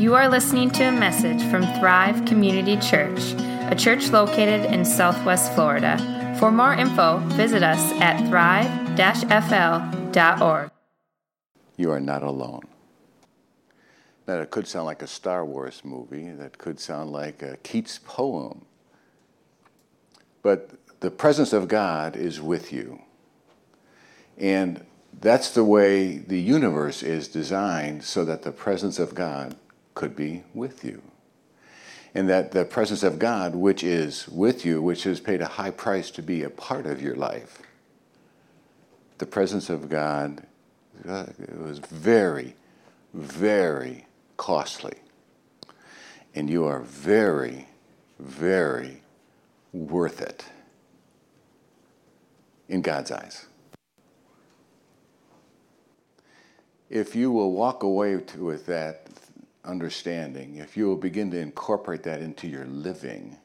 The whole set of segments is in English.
You are listening to a message from Thrive Community Church, a church located in Southwest Florida. For more info, visit us at thrive-fl.org. You are not alone. Now, it could sound like a Star Wars movie. That could sound like a Keats poem. But the presence of God is with you. And that's the way the universe is designed so that the presence of God could be with you. And that the presence of God, which is with you, which has paid a high price to be a part of your life, the presence of God it was very, very costly. And you are very, very worth it in God's eyes. If you will walk away to, with that understanding, if you will begin to incorporate that into your living,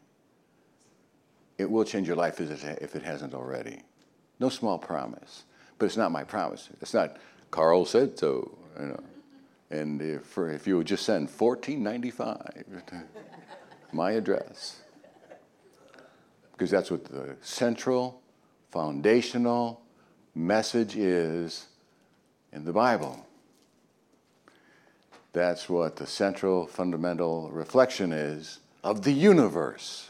it will change your life if it hasn't already. No small promise, but it's not my promise. It's not Carl said so, you know. And if, if you would just send 1495 my address, because that's what the central, foundational message is in the Bible. That's what the central, fundamental reflection is of the universe.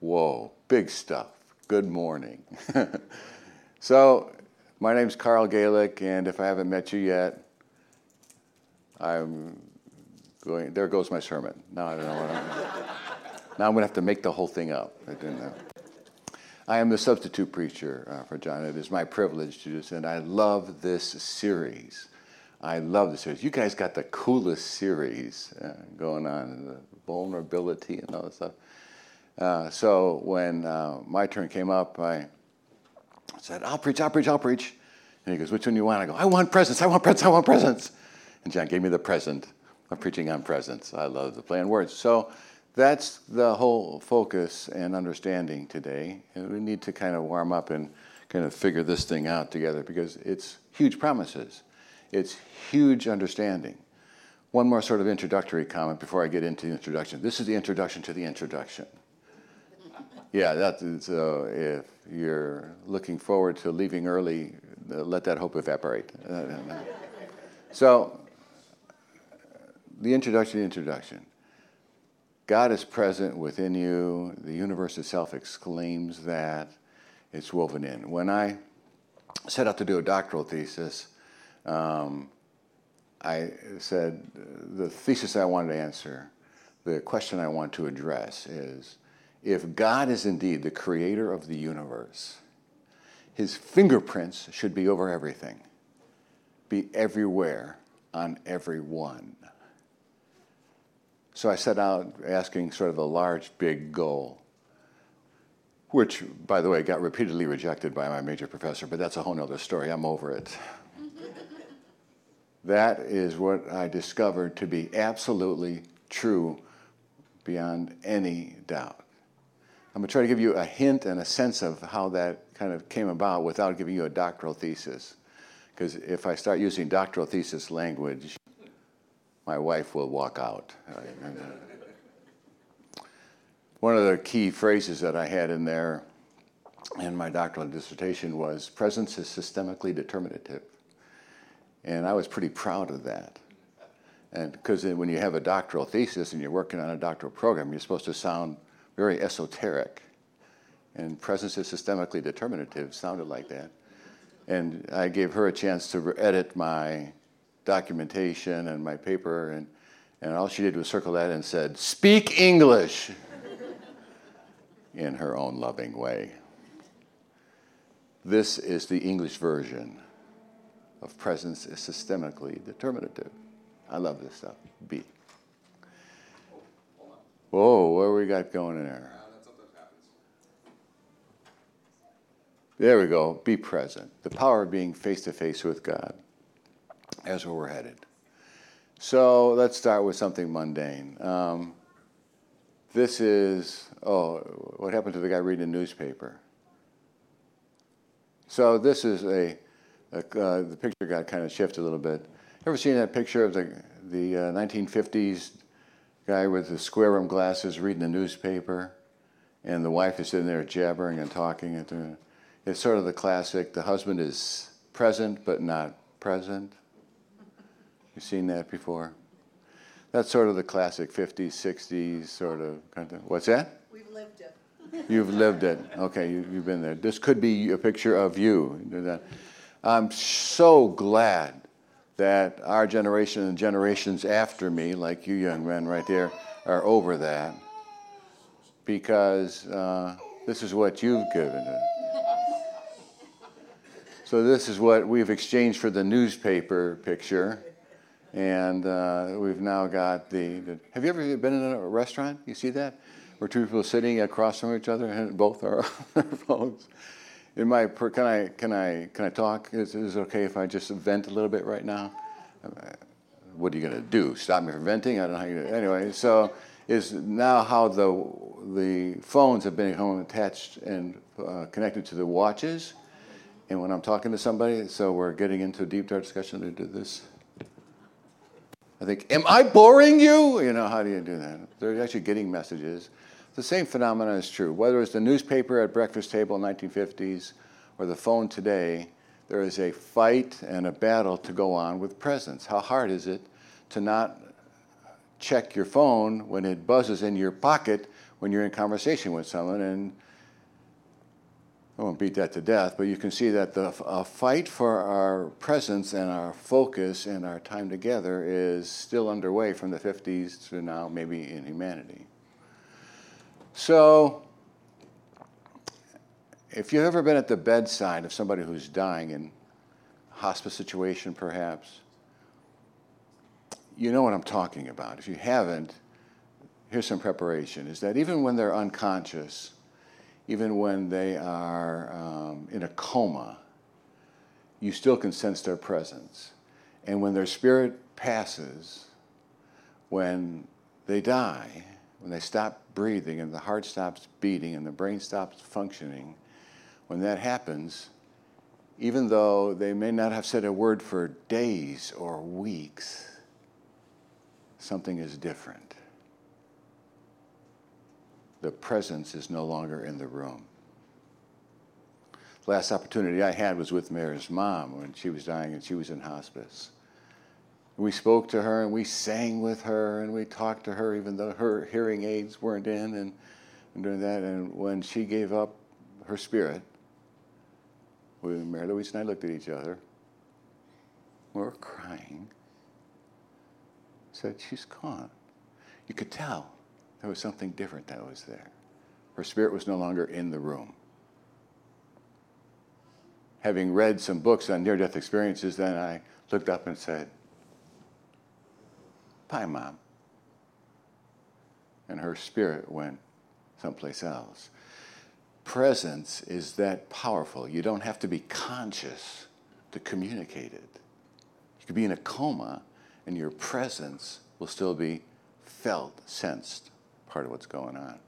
Whoa, big stuff. Good morning. so, my name's Carl Gaelic, and if I haven't met you yet, I'm going. There goes my sermon. Now I don't know what I'm. now I'm going to have to make the whole thing up. I didn't know. I am the substitute preacher uh, for John. It is my privilege to do this, and I love this series. I love the series. You guys got the coolest series uh, going on, the vulnerability and all that stuff. Uh, so when uh, my turn came up, I said, I'll preach, I'll preach, I'll preach. And he goes, Which one do you want? I go, I want presents, I want presents, I want presents. And John gave me the present of preaching on presents. I love the play on words. So that's the whole focus and understanding today. And we need to kind of warm up and kind of figure this thing out together because it's huge promises, it's huge understanding. One more sort of introductory comment before I get into the introduction. This is the introduction to the introduction. Yeah, that's uh, if you're looking forward to leaving early, uh, let that hope evaporate. Uh, so, the introduction, the introduction. God is present within you. The universe itself exclaims that. It's woven in. When I set out to do a doctoral thesis, um, I said the thesis I wanted to answer, the question I want to address is if God is indeed the creator of the universe, his fingerprints should be over everything, be everywhere on everyone. So I set out asking sort of a large, big goal, which, by the way, got repeatedly rejected by my major professor, but that's a whole other story. I'm over it. That is what I discovered to be absolutely true beyond any doubt. I'm going to try to give you a hint and a sense of how that kind of came about without giving you a doctoral thesis. Because if I start using doctoral thesis language, my wife will walk out. One of the key phrases that I had in there in my doctoral dissertation was presence is systemically determinative. And I was pretty proud of that. And because when you have a doctoral thesis and you're working on a doctoral program, you're supposed to sound very esoteric. And presence is systemically determinative sounded like that. And I gave her a chance to edit my documentation and my paper, and, and all she did was circle that and said, Speak English in her own loving way. This is the English version of presence is systemically determinative. I love this stuff. B. Whoa, what we got going in there? There we go. Be present. The power of being face to face with God. As where we're headed. So let's start with something mundane. Um, this is, oh, what happened to the guy reading the newspaper? So this is a uh, the picture got kind of shifted a little bit. Ever seen that picture of the, the uh, 1950s guy with the square rim glasses reading the newspaper, and the wife is sitting there jabbering and talking. It's sort of the classic the husband is present but not present. You've seen that before? That's sort of the classic 50s, 60s sort of kind of. What's that? We've lived it. You've lived it. Okay, you, have been there. This could be a picture of you. I'm so glad that our generation and generations after me, like you young men right there, are over that because uh, this is what you've given. So, this is what we've exchanged for the newspaper picture. And uh, we've now got the, the, Have you ever been in a restaurant? You see that? Where two people are sitting across from each other and both are on their phones. In my, can I, can I, can I talk? Is, is it okay if I just vent a little bit right now? What are you going to do? Stop me from venting? I don't know how you. Anyway, so is now how the the phones have become attached and uh, connected to the watches. And when I'm talking to somebody, so we're getting into a deep dark discussion to do this. I think, am I boring you? You know, how do you do that? They're actually getting messages. The same phenomenon is true. Whether it's the newspaper at breakfast table in 1950s or the phone today, there is a fight and a battle to go on with presence. How hard is it to not check your phone when it buzzes in your pocket when you're in conversation with someone? And I won't beat that to death, but you can see that the fight for our presence and our focus and our time together is still underway from the 50s to now, maybe in humanity. So, if you've ever been at the bedside of somebody who's dying in a hospice situation, perhaps, you know what I'm talking about. If you haven't, here's some preparation is that even when they're unconscious, even when they are um, in a coma, you still can sense their presence. And when their spirit passes, when they die, when they stop breathing and the heart stops beating and the brain stops functioning, when that happens, even though they may not have said a word for days or weeks, something is different. The presence is no longer in the room. The last opportunity I had was with Mary's mom when she was dying and she was in hospice we spoke to her and we sang with her and we talked to her even though her hearing aids weren't in and, and doing that. And when she gave up her spirit, we, Mary Louise and I looked at each other. We were crying. Said, She's gone. You could tell there was something different that was there. Her spirit was no longer in the room. Having read some books on near death experiences, then I looked up and said, Bye, Mom. And her spirit went someplace else. Presence is that powerful. You don't have to be conscious to communicate it. You could be in a coma, and your presence will still be felt, sensed, part of what's going on.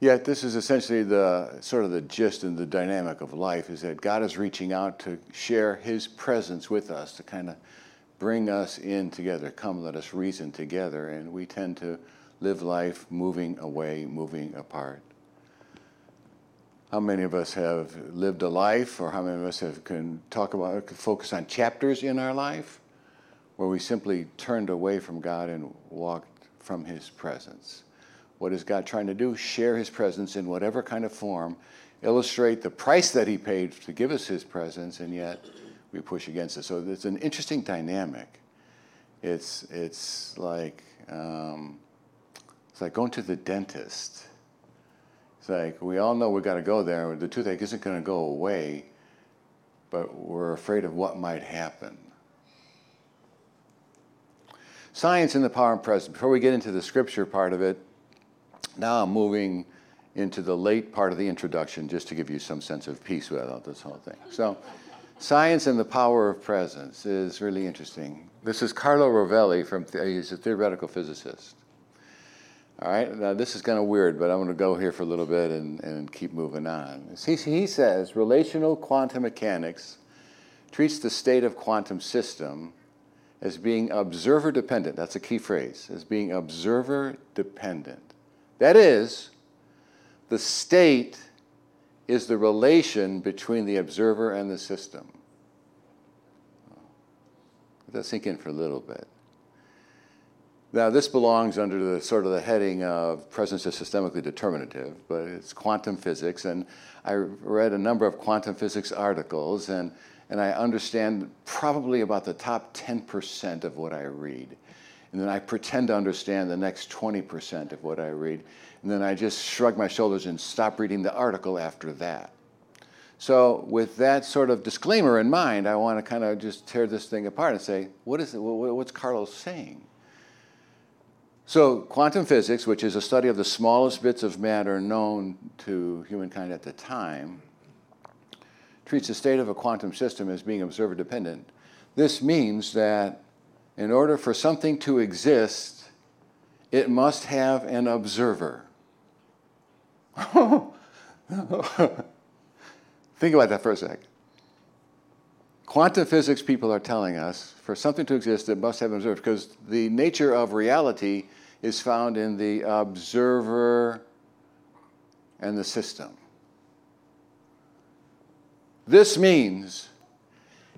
Yet this is essentially the sort of the gist and the dynamic of life is that God is reaching out to share his presence with us to kind of bring us in together. Come, let us reason together. And we tend to live life moving away, moving apart. How many of us have lived a life, or how many of us have can talk about focus on chapters in our life, where we simply turned away from God and walked from His presence? What is God trying to do? Share His presence in whatever kind of form, illustrate the price that He paid to give us His presence, and yet we push against it. So it's an interesting dynamic. It's it's like um, it's like going to the dentist. It's like we all know we got to go there. The toothache isn't going to go away, but we're afraid of what might happen. Science and the power and presence. Before we get into the scripture part of it, now I'm moving into the late part of the introduction just to give you some sense of peace about this whole thing. So. Science and the Power of Presence is really interesting. This is Carlo Rovelli from, he's a theoretical physicist. All right, now this is kind of weird, but I'm going to go here for a little bit and, and keep moving on. He, he says relational quantum mechanics treats the state of quantum system as being observer dependent. That's a key phrase, as being observer dependent. That is, the state is the relation between the observer and the system. Let that sink in for a little bit. Now, this belongs under the sort of the heading of presence is systemically determinative, but it's quantum physics, and I read a number of quantum physics articles, and, and I understand probably about the top 10% of what I read. And then I pretend to understand the next 20% of what I read, and then I just shrug my shoulders and stop reading the article after that. So, with that sort of disclaimer in mind, I want to kind of just tear this thing apart and say, what is it, what's Carlos saying? So, quantum physics, which is a study of the smallest bits of matter known to humankind at the time, treats the state of a quantum system as being observer dependent. This means that in order for something to exist, it must have an observer. Think about that for a second. Quantum physics people are telling us for something to exist, it must have an observer because the nature of reality is found in the observer and the system. This means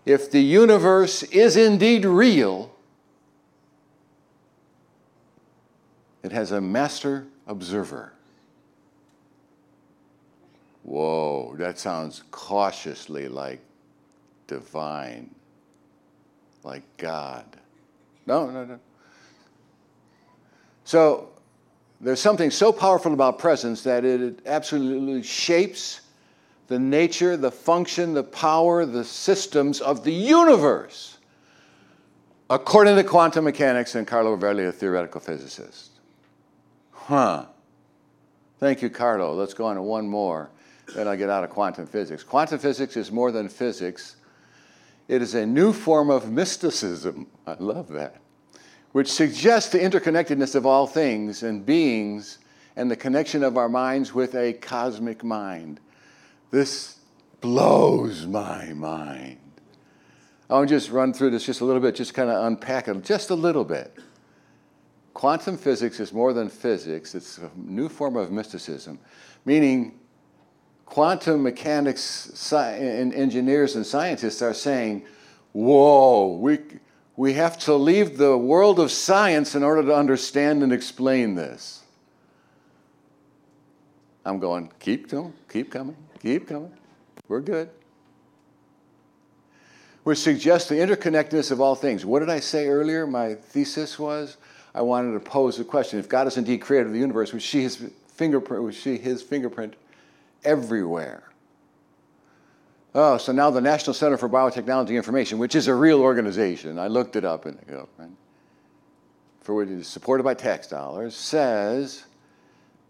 if the universe is indeed real, it has a master observer. Whoa, that sounds cautiously like divine, like God. No, no, no. So there's something so powerful about presence that it absolutely shapes the nature, the function, the power, the systems of the universe, according to quantum mechanics and Carlo Rovelli, a theoretical physicist. Huh. Thank you, Carlo. Let's go on to one more, then I'll get out of quantum physics. Quantum physics is more than physics, it is a new form of mysticism. I love that which suggests the interconnectedness of all things and beings and the connection of our minds with a cosmic mind. This blows my mind. I'll just run through this just a little bit, just kind of unpack it just a little bit. Quantum physics is more than physics, it's a new form of mysticism, meaning quantum mechanics sci- and engineers and scientists are saying, whoa, we, we have to leave the world of science in order to understand and explain this. I'm going, keep going, keep coming, keep coming. We're good. Which suggests the interconnectedness of all things. What did I say earlier? My thesis was I wanted to pose the question if God is indeed creator of the universe, was she his fingerprint, was she his fingerprint everywhere? Oh, so now the National Center for Biotechnology Information, which is a real organization, I looked it up in the government, for which it is supported by tax dollars, says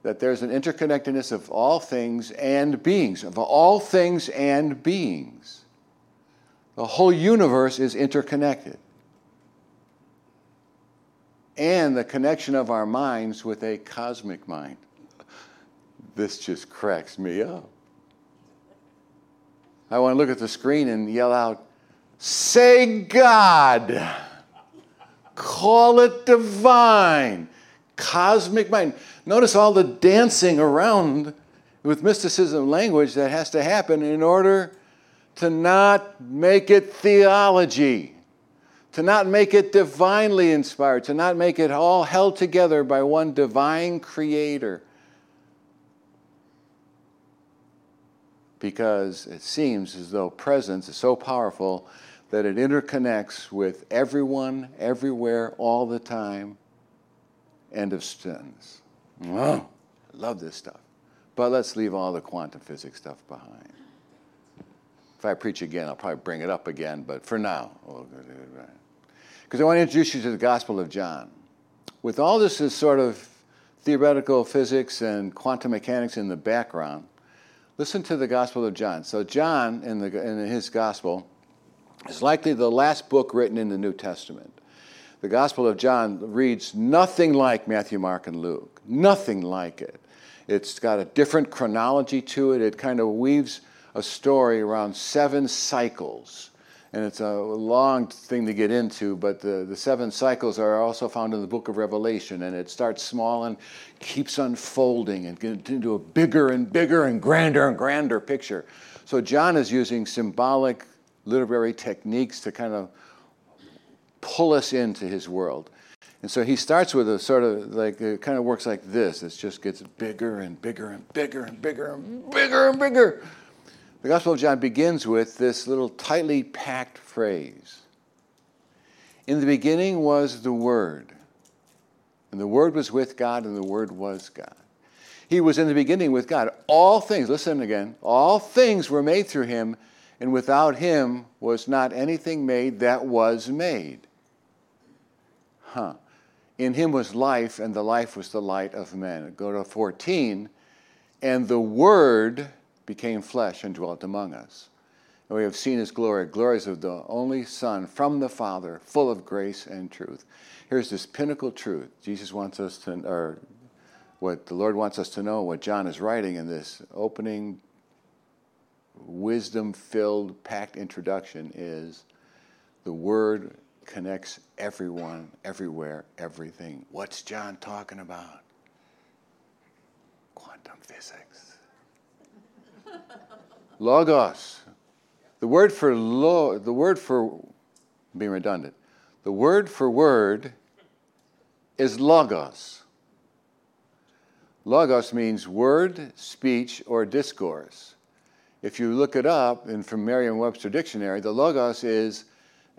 that there's an interconnectedness of all things and beings, of all things and beings. The whole universe is interconnected. And the connection of our minds with a cosmic mind. This just cracks me up. I want to look at the screen and yell out, Say God. Call it divine, cosmic mind. Notice all the dancing around with mysticism language that has to happen in order to not make it theology, to not make it divinely inspired, to not make it all held together by one divine creator. Because it seems as though presence is so powerful that it interconnects with everyone, everywhere, all the time. End of sentence. Oh, I love this stuff. But let's leave all the quantum physics stuff behind. If I preach again, I'll probably bring it up again, but for now, because I want to introduce you to the Gospel of John. With all this is sort of theoretical physics and quantum mechanics in the background, Listen to the Gospel of John. So, John, in, the, in his Gospel, is likely the last book written in the New Testament. The Gospel of John reads nothing like Matthew, Mark, and Luke. Nothing like it. It's got a different chronology to it. It kind of weaves a story around seven cycles. And it's a long thing to get into, but the, the seven cycles are also found in the book of Revelation, and it starts small and keeps unfolding and gets into a bigger and bigger and grander and grander picture. So John is using symbolic literary techniques to kind of pull us into his world. And so he starts with a sort of like, it kind of works like this. It just gets bigger and bigger and bigger and bigger and bigger and bigger. The Gospel of John begins with this little tightly packed phrase In the beginning was the Word, and the Word was with God, and the Word was God. He was in the beginning with God. All things, listen again, all things were made through him, and without him was not anything made that was made. Huh. In him was life, and the life was the light of men. Go to 14. And the Word became flesh and dwelt among us. And we have seen his glory, glories of the only Son from the Father, full of grace and truth. Here's this pinnacle truth. Jesus wants us to, or what the Lord wants us to know, what John is writing in this opening, wisdom filled, packed introduction is the Word connects everyone, everywhere, everything. What's John talking about? Quantum physics. Logos. The word for lo, the word for being redundant. The word for word is logos. Logos means word, speech, or discourse. If you look it up in from Merriam-Webster dictionary, the logos is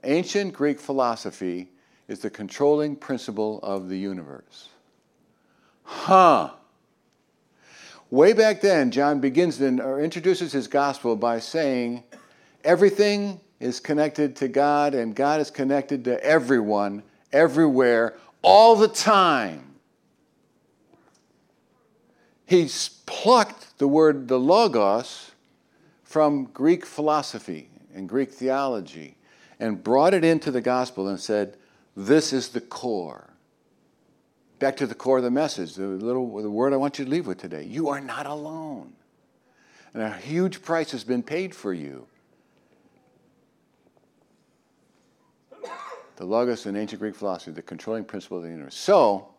ancient Greek philosophy is the controlling principle of the universe. Huh. Way back then, John begins then, or introduces his gospel by saying, everything is connected to God, and God is connected to everyone, everywhere, all the time. He's plucked the word the logos from Greek philosophy and Greek theology and brought it into the gospel and said, This is the core back to the core of the message, the little the word I want you to leave with today. You are not alone. And a huge price has been paid for you. The logos in ancient Greek philosophy, the controlling principle of the universe. So,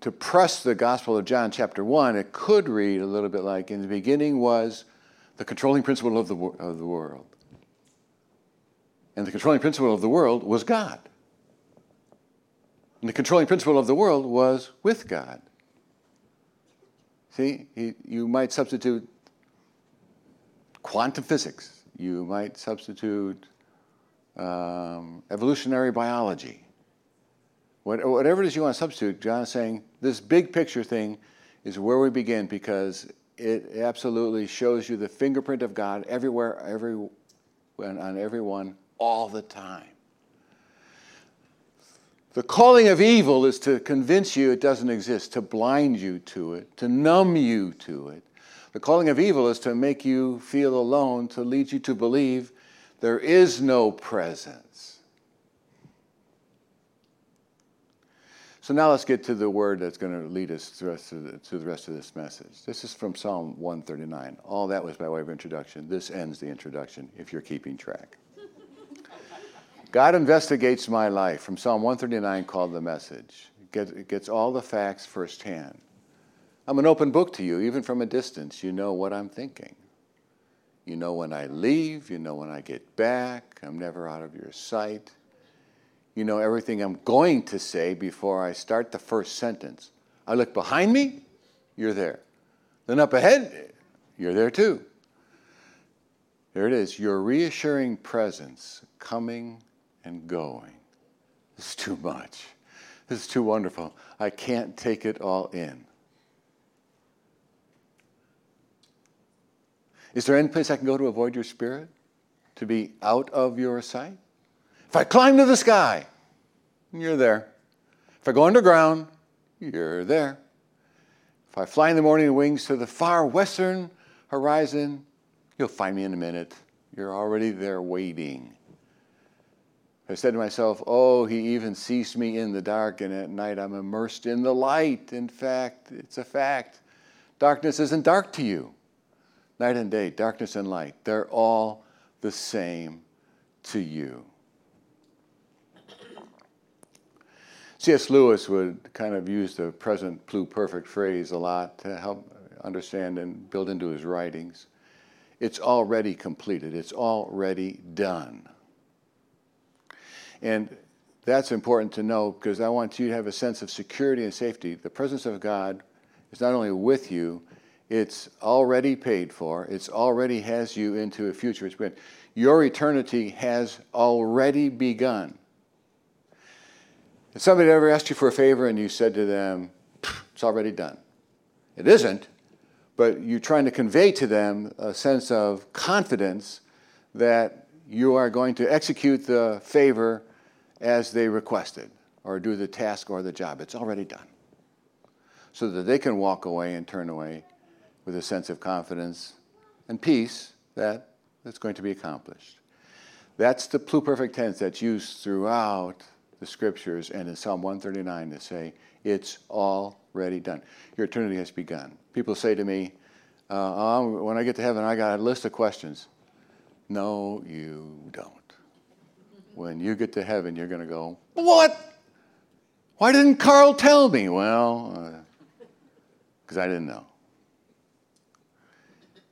to press the Gospel of John, chapter 1, it could read a little bit like In the beginning was the controlling principle of the, of the world. And the controlling principle of the world was God. And the controlling principle of the world was with God. See, he, you might substitute quantum physics, you might substitute um, evolutionary biology. What, whatever it is you want to substitute, John is saying this big picture thing is where we begin because it absolutely shows you the fingerprint of God everywhere, every, on everyone, all the time. The calling of evil is to convince you it doesn't exist, to blind you to it, to numb you to it. The calling of evil is to make you feel alone, to lead you to believe there is no presence. So now let's get to the word that's going to lead us to the, the rest of this message. This is from Psalm 139. All that was by way of introduction. This ends the introduction, if you're keeping track. God investigates my life from Psalm 139 called The Message. It gets all the facts firsthand. I'm an open book to you, even from a distance. You know what I'm thinking. You know when I leave, you know when I get back. I'm never out of your sight. You know everything I'm going to say before I start the first sentence. I look behind me, you're there. Then up ahead, you're there too. There it is, your reassuring presence coming and going. This is too much. This is too wonderful. I can't take it all in. Is there any place I can go to avoid your spirit? To be out of your sight? If I climb to the sky, you're there. If I go underground, you're there. If I fly in the morning wings to the far western horizon, you'll find me in a minute. You're already there waiting. I said to myself, Oh, he even sees me in the dark, and at night I'm immersed in the light. In fact, it's a fact. Darkness isn't dark to you. Night and day, darkness and light, they're all the same to you. C.S. Lewis would kind of use the present pluperfect phrase a lot to help understand and build into his writings. It's already completed, it's already done. And that's important to know because I want you to have a sense of security and safety. The presence of God is not only with you, it's already paid for. It's already has you into a future. It's been, your eternity has already begun. If somebody ever asked you for a favor and you said to them, it's already done. It isn't, but you're trying to convey to them a sense of confidence that you are going to execute the favor as they requested or do the task or the job. It's already done. So that they can walk away and turn away with a sense of confidence and peace that it's going to be accomplished. That's the pluperfect tense that's used throughout the scriptures and in Psalm 139 to say, it's already done. Your eternity has begun. People say to me, uh, um, when I get to heaven, I got a list of questions. No, you don't. When you get to heaven, you're going to go, What? Why didn't Carl tell me? Well, because uh, I didn't know.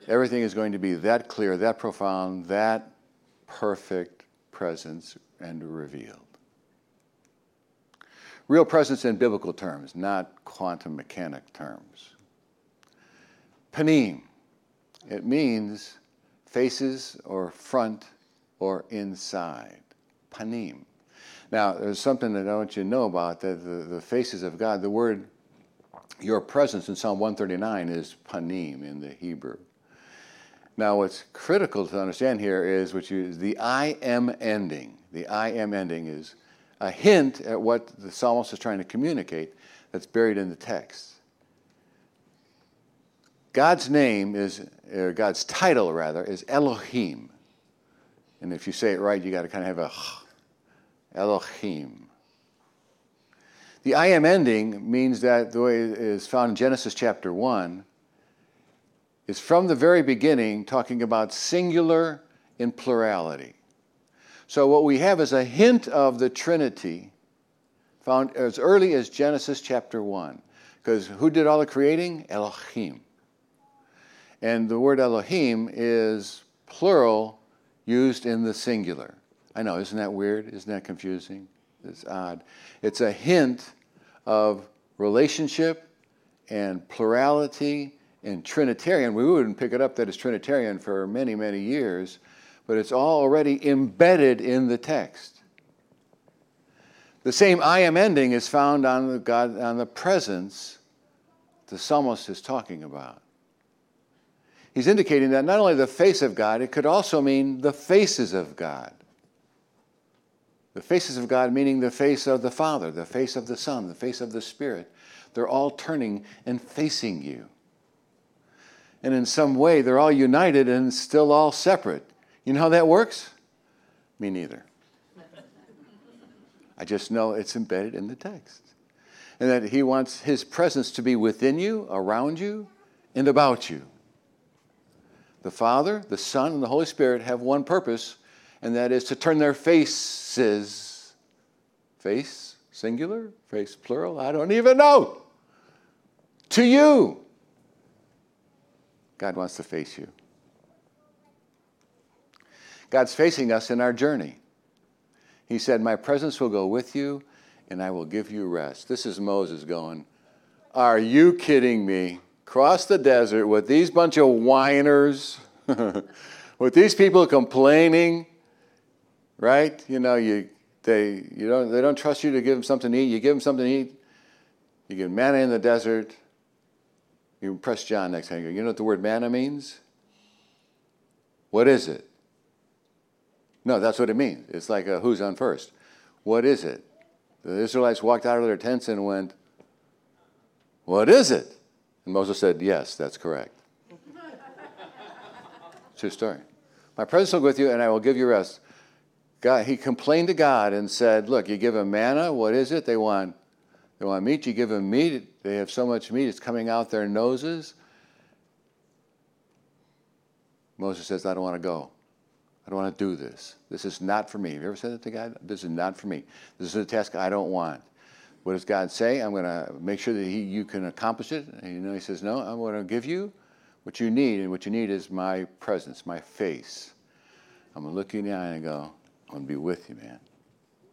Everything is going to be that clear, that profound, that perfect presence and revealed. Real presence in biblical terms, not quantum mechanic terms. Panim, it means faces or front or inside. Panim. Now, there's something that I want you to know about that the, the faces of God, the word your presence in Psalm 139 is panim in the Hebrew. Now, what's critical to understand here is which is the I am ending. The I am ending is a hint at what the psalmist is trying to communicate that's buried in the text. God's name is, or God's title rather, is Elohim. And if you say it right, you got to kind of have a Elohim. The I am ending means that the way it is found in Genesis chapter 1 is from the very beginning talking about singular in plurality. So, what we have is a hint of the Trinity found as early as Genesis chapter 1. Because who did all the creating? Elohim. And the word Elohim is plural used in the singular. I know, isn't that weird? Isn't that confusing? It's odd. It's a hint of relationship and plurality and Trinitarian. We wouldn't pick it up that it's Trinitarian for many, many years but it's already embedded in the text. The same I am ending is found on the, God, on the presence the psalmist is talking about. He's indicating that not only the face of God, it could also mean the faces of God. The faces of God meaning the face of the Father, the face of the Son, the face of the Spirit. They're all turning and facing you. And in some way, they're all united and still all separate. You know how that works? Me neither. I just know it's embedded in the text. And that He wants His presence to be within you, around you, and about you. The Father, the Son, and the Holy Spirit have one purpose, and that is to turn their faces, face singular, face plural, I don't even know, to you. God wants to face you. God's facing us in our journey. He said, My presence will go with you and I will give you rest. This is Moses going, Are you kidding me? Cross the desert with these bunch of whiners, with these people complaining, right? You know, you, they, you don't, they don't trust you to give them something to eat. You give them something to eat. You get manna in the desert. You press John next time. You know what the word manna means? What is it? No, that's what it means. It's like a who's on first. What is it? The Israelites walked out of their tents and went, What is it? And Moses said, Yes, that's correct. True story. My presence will go with you, and I will give you rest. God, he complained to God and said, Look, you give them manna. What is it? They want, they want meat. You give them meat. They have so much meat, it's coming out their noses. Moses says, I don't want to go. I don't want to do this. This is not for me. Have you ever said that to God? This is not for me. This is a task I don't want. What does God say? I'm going to make sure that he, you can accomplish it. And you know, He says, No, I'm going to give you what you need. And what you need is my presence, my face. I'm going to look you in the eye and go, I'm going to be with you, man.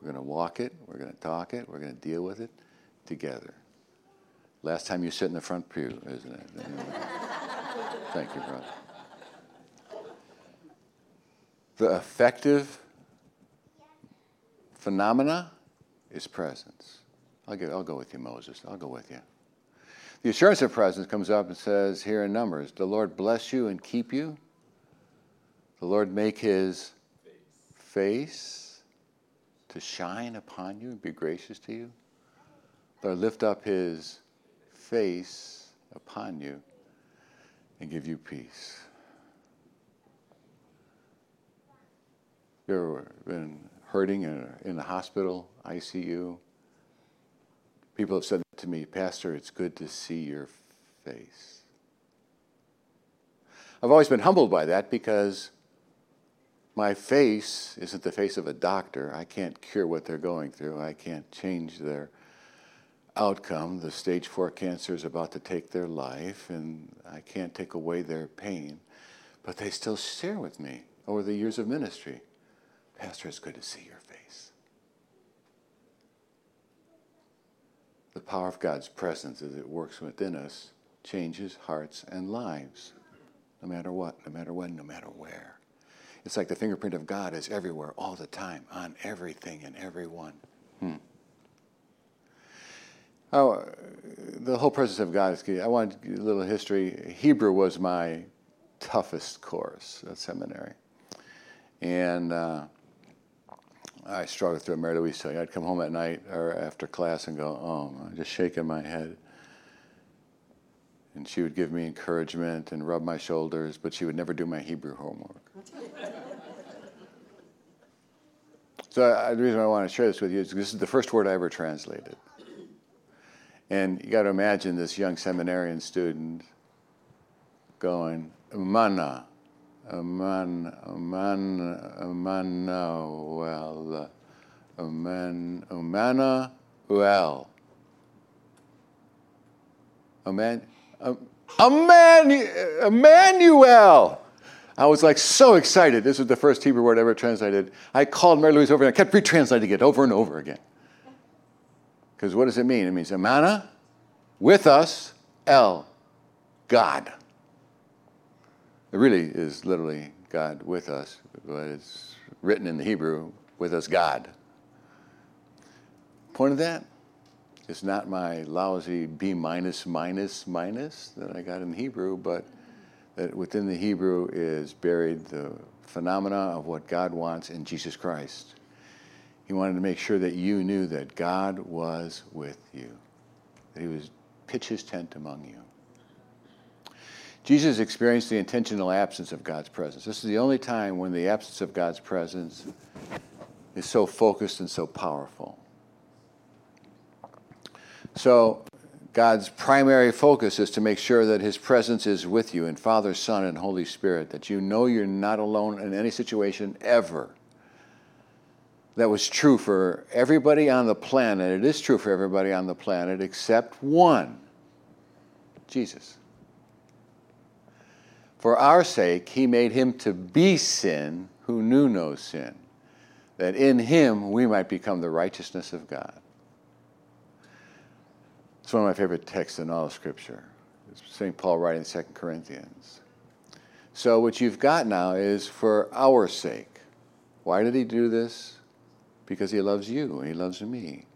We're going to walk it. We're going to talk it. We're going to deal with it together. Last time you sit in the front pew, isn't it? Thank you, brother. The effective phenomena is presence. I'll, get, I'll go with you, Moses. I'll go with you. The assurance of presence comes up and says here in Numbers The Lord bless you and keep you. The Lord make his face to shine upon you and be gracious to you. Lord lift up his face upon you and give you peace. You ever been hurting in, in the hospital, ICU? People have said to me, Pastor, it's good to see your face. I've always been humbled by that because my face isn't the face of a doctor. I can't cure what they're going through, I can't change their outcome. The stage four cancer is about to take their life, and I can't take away their pain. But they still share with me over the years of ministry Pastor, it's good to see your face. The power of God's presence as it works within us changes hearts and lives, no matter what, no matter when, no matter where. It's like the fingerprint of God is everywhere, all the time, on everything and everyone. Hmm. Oh, the whole presence of God is key. I want a little history. Hebrew was my toughest course at seminary. And uh, I struggled through it. Mary Louise I'd come home at night or after class and go, oh, I'm just shaking my head. And she would give me encouragement and rub my shoulders, but she would never do my Hebrew homework. so I, the reason I want to share this with you is this is the first word I ever translated. And you got to imagine this young seminarian student going, mana, man, man, Emmanuel, man, Emmanuel, Eman, Emmanuel. I was like so excited. This was the first Hebrew word I ever translated. I called Mary Louise over and I kept retranslating it over and over again. Because what does it mean? It means Amana, with us, El, God. It really is literally God with us, but it's written in the Hebrew, with us God. Point of that is not my lousy B minus minus minus that I got in Hebrew, but that within the Hebrew is buried the phenomena of what God wants in Jesus Christ. He wanted to make sure that you knew that God was with you, that He was pitch His tent among you. Jesus experienced the intentional absence of God's presence. This is the only time when the absence of God's presence is so focused and so powerful. So, God's primary focus is to make sure that His presence is with you in Father, Son, and Holy Spirit, that you know you're not alone in any situation ever. That was true for everybody on the planet. It is true for everybody on the planet except one Jesus. For our sake, he made him to be sin who knew no sin, that in him we might become the righteousness of God. It's one of my favorite texts in all of Scripture. It's St. Paul writing in 2 Corinthians. So, what you've got now is for our sake. Why did he do this? Because he loves you and he loves me.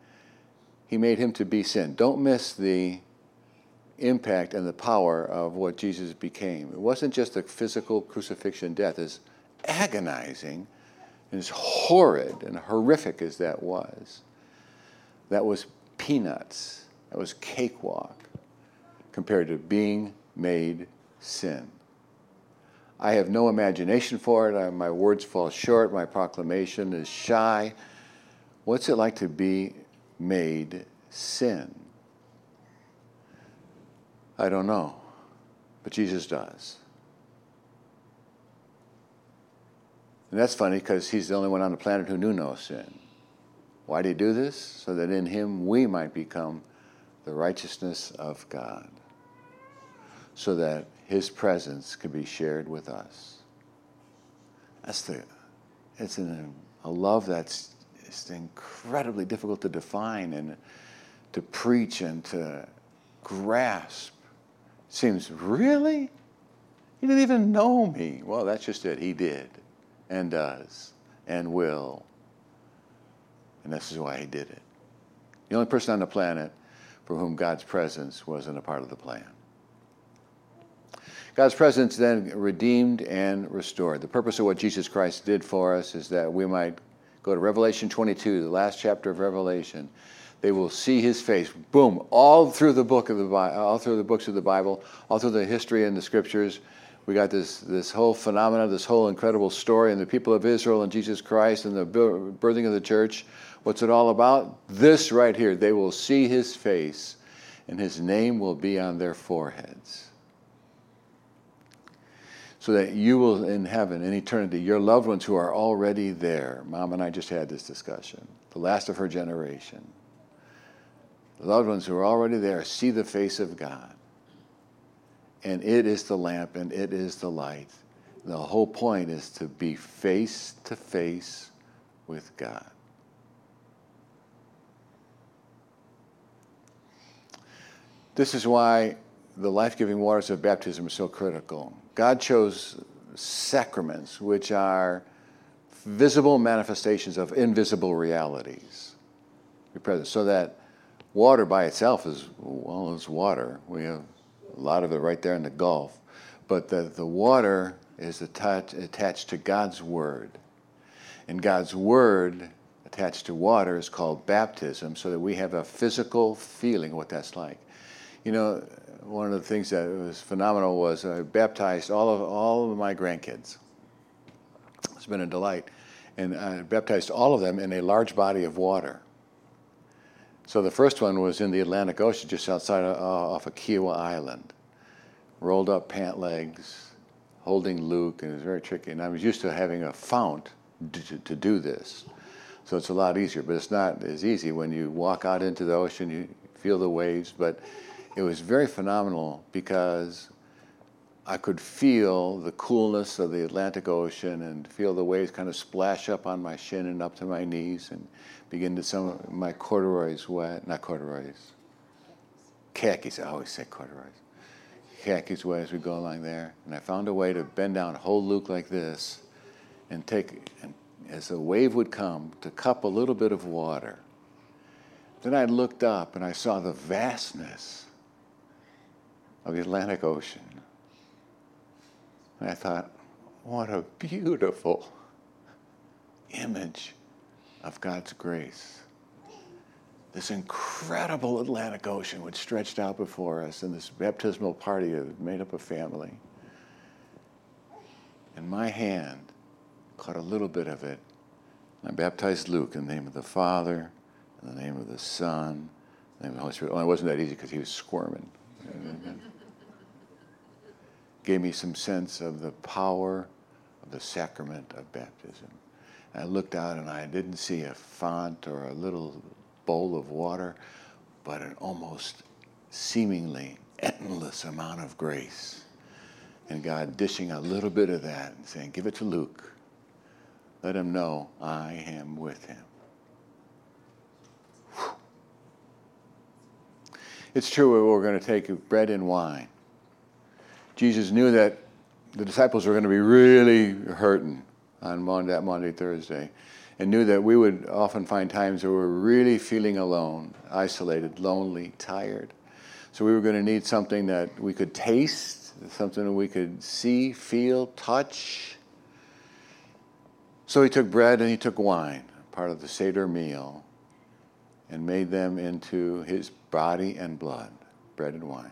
He made him to be sin. Don't miss the impact and the power of what Jesus became. It wasn't just a physical crucifixion death, as agonizing and as horrid and horrific as that was. That was peanuts. That was cakewalk compared to being made sin. I have no imagination for it. I, my words fall short. My proclamation is shy. What's it like to be made sin? I don't know, but Jesus does. And that's funny because he's the only one on the planet who knew no sin. Why did he do this? So that in him we might become the righteousness of God. So that his presence could be shared with us. That's the, it's an, a love that's it's incredibly difficult to define and to preach and to grasp. It seems, really? He didn't even know me. Well, that's just it. He did and does and will. And this is why he did it. The only person on the planet for whom God's presence wasn't a part of the plan. God's presence then redeemed and restored. The purpose of what Jesus Christ did for us is that we might go to Revelation 22, the last chapter of Revelation. They will see his face, boom, all through the book of the Bible, all through the books of the Bible, all through the history and the scriptures. We got this, this whole phenomenon, this whole incredible story, and the people of Israel and Jesus Christ and the birthing of the church. What's it all about? This right here. They will see his face, and his name will be on their foreheads so that you will in heaven in eternity, your loved ones who are already there. Mom and I just had this discussion. The last of her generation. The loved ones who are already there see the face of God. And it is the lamp and it is the light. The whole point is to be face to face with God. This is why the life giving waters of baptism are so critical. God chose sacraments, which are visible manifestations of invisible realities. So that water by itself is, well, it's water. We have a lot of it right there in the Gulf. But the, the water is attached, attached to God's Word. And God's Word attached to water is called baptism, so that we have a physical feeling of what that's like. You know, one of the things that was phenomenal was I baptized all of all of my grandkids. It's been a delight, and I baptized all of them in a large body of water. So the first one was in the Atlantic Ocean, just outside uh, off of Kiawah Island. Rolled up pant legs, holding Luke, and it was very tricky. And I was used to having a fount to, to do this, so it's a lot easier. But it's not as easy when you walk out into the ocean. You feel the waves, but it was very phenomenal because I could feel the coolness of the Atlantic Ocean and feel the waves kind of splash up on my shin and up to my knees and begin to some my corduroys wet, not corduroys, khakis, I always say corduroys. Khakis wet as we go along there. And I found a way to bend down, hold Luke like this, and take, and as a wave would come, to cup a little bit of water. Then I looked up and I saw the vastness of the Atlantic Ocean. And I thought, what a beautiful image of God's grace. This incredible Atlantic Ocean which stretched out before us, and this baptismal party that made up a family. And my hand caught a little bit of it. I baptized Luke in the name of the Father, in the name of the Son, in the name of the Holy Spirit. Well, it wasn't that easy because he was squirming Mm-hmm. gave me some sense of the power of the sacrament of baptism. I looked out and I didn't see a font or a little bowl of water, but an almost seemingly endless amount of grace. And God dishing a little bit of that and saying, Give it to Luke. Let him know I am with him. It's true, we're going to take bread and wine. Jesus knew that the disciples were going to be really hurting on Maundy, that Maundy, Thursday, and knew that we would often find times where we were really feeling alone, isolated, lonely, tired. So we were going to need something that we could taste, something that we could see, feel, touch. So he took bread and he took wine, part of the Seder meal, and made them into his body and blood, bread and wine.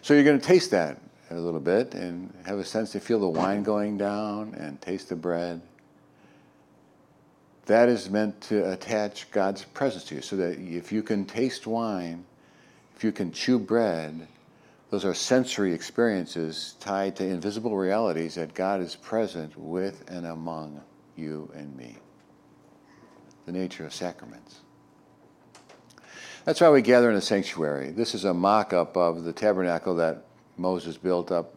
So you're going to taste that a little bit and have a sense to feel the wine going down and taste the bread. That is meant to attach God's presence to you so that if you can taste wine, if you can chew bread, Those are sensory experiences tied to invisible realities that God is present with and among you and me. The nature of sacraments. That's why we gather in a sanctuary. This is a mock up of the tabernacle that Moses built up,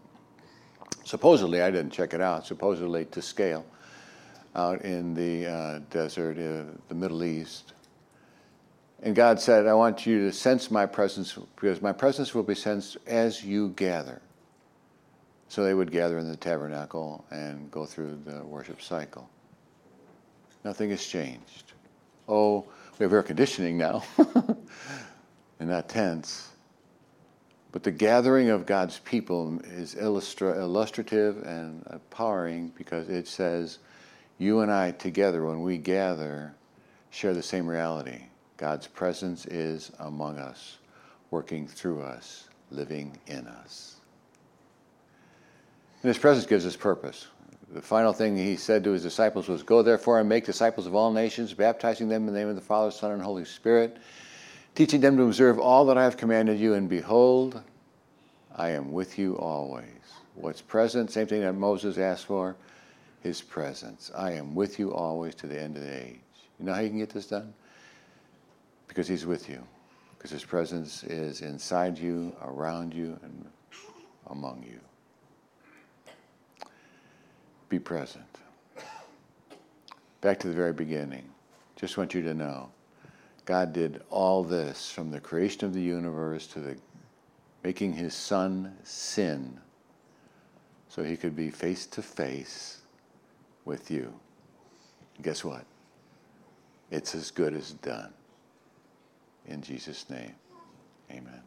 supposedly, I didn't check it out, supposedly to scale out in the uh, desert, uh, the Middle East. And God said, I want you to sense my presence because my presence will be sensed as you gather. So they would gather in the tabernacle and go through the worship cycle. Nothing has changed. Oh, we have air conditioning now and not tents. But the gathering of God's people is illustra- illustrative and empowering because it says, you and I together, when we gather, share the same reality. God's presence is among us, working through us, living in us. And his presence gives us purpose. The final thing he said to his disciples was, Go therefore and make disciples of all nations, baptizing them in the name of the Father, Son, and Holy Spirit, teaching them to observe all that I have commanded you, and behold, I am with you always. What's present, same thing that Moses asked for, his presence. I am with you always to the end of the age. You know how you can get this done? Because he's with you. Because his presence is inside you, around you, and among you. Be present. Back to the very beginning. Just want you to know God did all this from the creation of the universe to the making his son sin so he could be face to face with you. guess what? It's as good as done. In Jesus' name, amen.